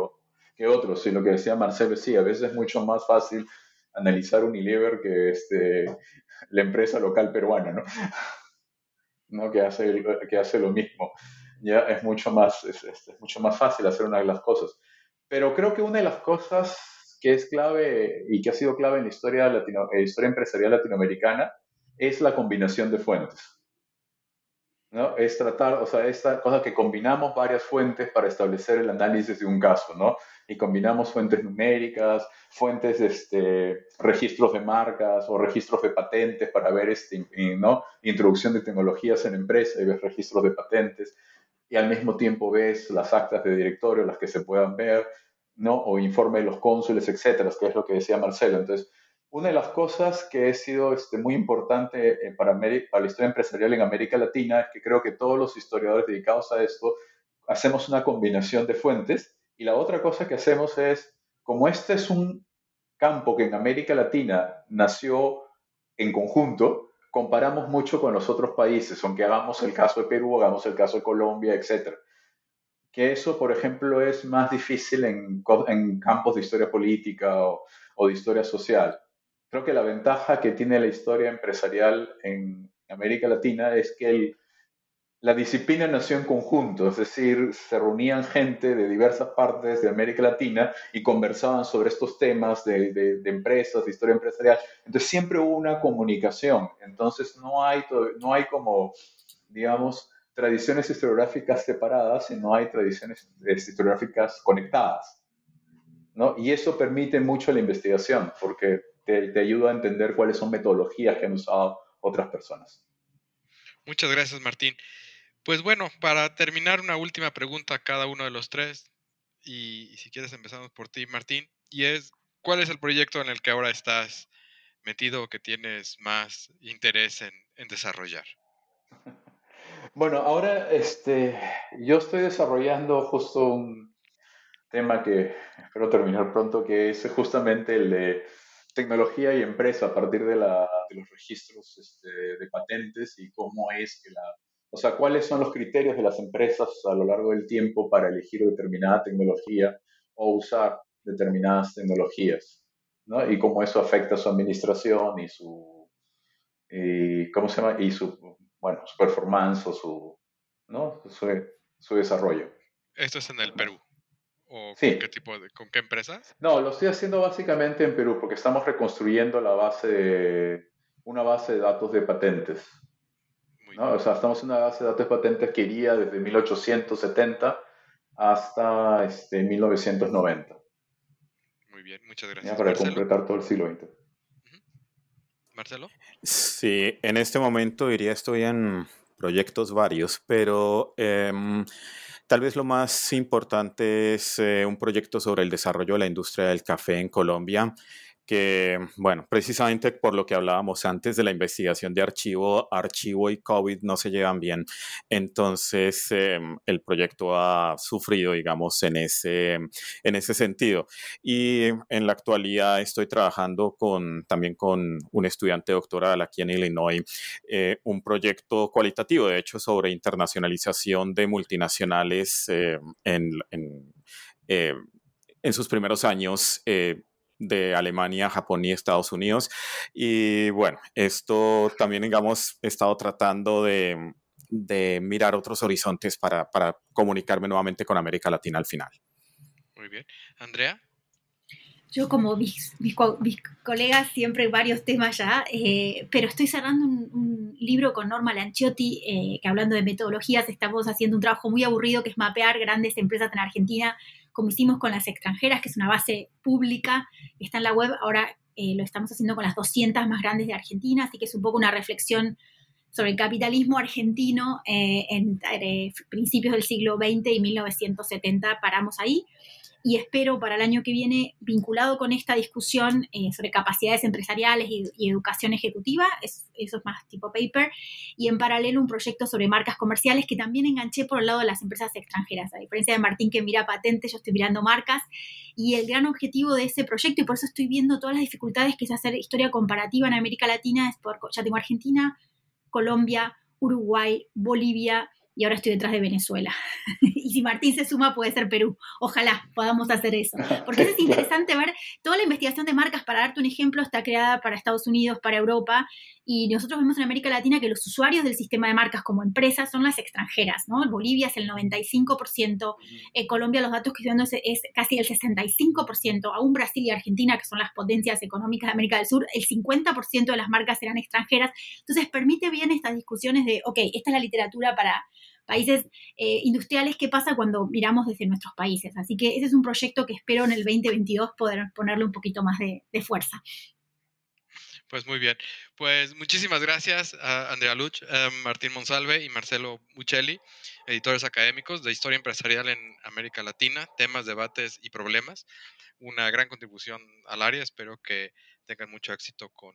que otros, y lo que decía Marcelo, sí, a veces es mucho más fácil analizar Unilever que este, la empresa local peruana, ¿no? ¿no? Que, hace, que hace lo mismo. Ya es mucho, más, es, mucho más fácil hacer una de las cosas. Pero creo que una de las cosas que es clave y que ha sido clave en la historia, latino, eh, historia empresarial latinoamericana es la combinación de fuentes. ¿No? Es tratar, o sea, esta cosa que combinamos varias fuentes para establecer el análisis de un caso, ¿no? y combinamos fuentes numéricas, fuentes, este, registros de marcas o registros de patentes para ver este, ¿no? introducción de tecnologías en empresa y ves registros de patentes y al mismo tiempo ves las actas de directorio, las que se puedan ver, ¿no? o informe de los cónsules, etcétera, que es lo que decía Marcelo. Entonces, una de las cosas que ha sido este, muy importante eh, para, para la historia empresarial en América Latina es que creo que todos los historiadores dedicados a esto hacemos una combinación de fuentes y la otra cosa que hacemos es, como este es un campo que en América Latina nació en conjunto, comparamos mucho con los otros países, aunque hagamos el caso de Perú, hagamos el caso de Colombia, etc. Que eso, por ejemplo, es más difícil en, en campos de historia política o, o, de historia social. Creo que la ventaja que tiene la historia empresarial en América Latina es que el, la disciplina nació en conjunto, es decir, se reunían gente de diversas partes de América Latina y conversaban sobre estos temas de, empresas, de historia empresarial. Entonces siempre hubo una comunicación. Entonces no hay, no hay como, digamos, tradiciones historiográficas separadas, sino hay tradiciones historiográficas conectadas. ¿no? Y eso permite mucho la investigación, porque te, te ayuda a entender cuáles son metodologías que han usado otras personas. Muchas gracias, Martín. Pues bueno, para terminar, una última pregunta a cada uno de los tres. Y, si quieres empezamos por ti, Martín. Y es, ¿cuál es el proyecto en el que ahora estás metido o que tienes más interés en, desarrollar? Bueno, ahora este, yo estoy desarrollando justo un tema que espero terminar pronto, que es justamente el de tecnología y empresa a partir de, la, de los registros este, de patentes y cómo es que la o sea, cuáles son los criterios de las empresas a lo largo del tiempo para elegir determinada tecnología o usar determinadas tecnologías, ¿no? Y cómo eso afecta su administración y su, ¿cómo se llama? Y su, bueno, su performance o su, ¿no? Su, su desarrollo. Esto es en el Perú. ¿O con qué tipo de, con qué empresas? No, lo estoy haciendo básicamente en Perú porque estamos reconstruyendo la base de, una base de datos de patentes. ¿no? O sea, estamos en una base de datos de patentes que iría desde 1870 hasta este, 1990. Muy bien, muchas gracias. para completar todo el siglo XX. Marcelo. Sí, en este momento diría estoy en proyectos varios, pero em, tal vez lo más importante es eh, un proyecto sobre el desarrollo de la industria del café en Colombia que, bueno, precisamente por lo que hablábamos antes de la investigación de archivo, archivo y COVID no se llevan bien. Entonces, em, el proyecto ha sufrido, digamos, en ese, en ese sentido. Y en la actualidad estoy trabajando con, también con un estudiante doctoral aquí en Illinois, eh, un proyecto cualitativo, de hecho, sobre internacionalización de multinacionales em, en, en, em, en sus primeros años eh, de Alemania, Japón y Estados Unidos. Y bueno, esto también, digamos, he estado tratando de, mirar otros horizontes para, comunicarme nuevamente con América Latina al final. Muy bien. Andrea. Yo como mis, mis, colegas siempre varios temas ya, eh, pero estoy cerrando un, libro con Norma Lanciotti, eh, que hablando de metodologías estamos haciendo un trabajo muy aburrido que es mapear grandes empresas en Argentina como hicimos con las extranjeras, que es una base pública, está en la web, ahora eh, lo estamos haciendo con las 200 más grandes de Argentina, así que es un poco una reflexión sobre el capitalismo argentino eh, en eh, principios del siglo XX y 1970, paramos ahí y espero para el año que viene, vinculado con esta discusión eh, sobre capacidades empresariales y, educación ejecutiva, eso es más tipo paper, y en paralelo un proyecto sobre marcas comerciales que también enganché por el lado de las empresas extranjeras. A diferencia de Martín que mira patentes, yo estoy mirando marcas, y el gran objetivo de ese proyecto, y por eso estoy viendo todas las dificultades que es hacer historia comparativa en América Latina, es por, ya tengo Argentina, Colombia, Uruguay, Bolivia, y ahora estoy detrás de Venezuela. y si Martín se suma, puede ser Perú. Ojalá podamos hacer eso. Porque es interesante ver toda la investigación de marcas, para darte un ejemplo, está creada para Estados Unidos, para Europa, y nosotros vemos en América Latina que los usuarios del sistema de marcas como empresas son las extranjeras, ¿no? Bolivia es el 95%, en Colombia los datos que estoy dando es, casi el 65%, aún Brasil y Argentina, que son las potencias económicas de América del Sur, el 50% de las marcas eran extranjeras. Entonces permite bien estas discusiones de, ok, esta es la literatura para países eh, industriales, ¿qué pasa cuando miramos desde nuestros países? Así que ese es un proyecto que espero en el 2022 poder ponerle un poquito más de fuerza. Pues muy bien. Pues muchísimas gracias a Andrea Luch, eh, Martín Monsalve y Marcelo Buccelli, editores académicos de Historia Empresarial en América Latina, temas, debates y problemas. Una gran contribución al área. Espero que tengan mucho éxito con,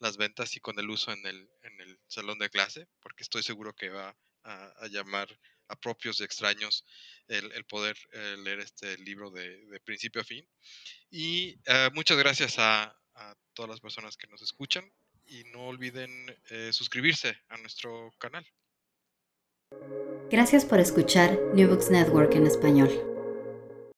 las ventas y con el uso en el, en el salón de clase, porque estoy seguro que va a, llamar a propios y extraños el, poder eh, leer este libro de, principio a fin. Y eh, muchas gracias a, a todas las personas que nos escuchan y no olviden eh, suscribirse a nuestro canal. Gracias por escuchar New Books Network en español.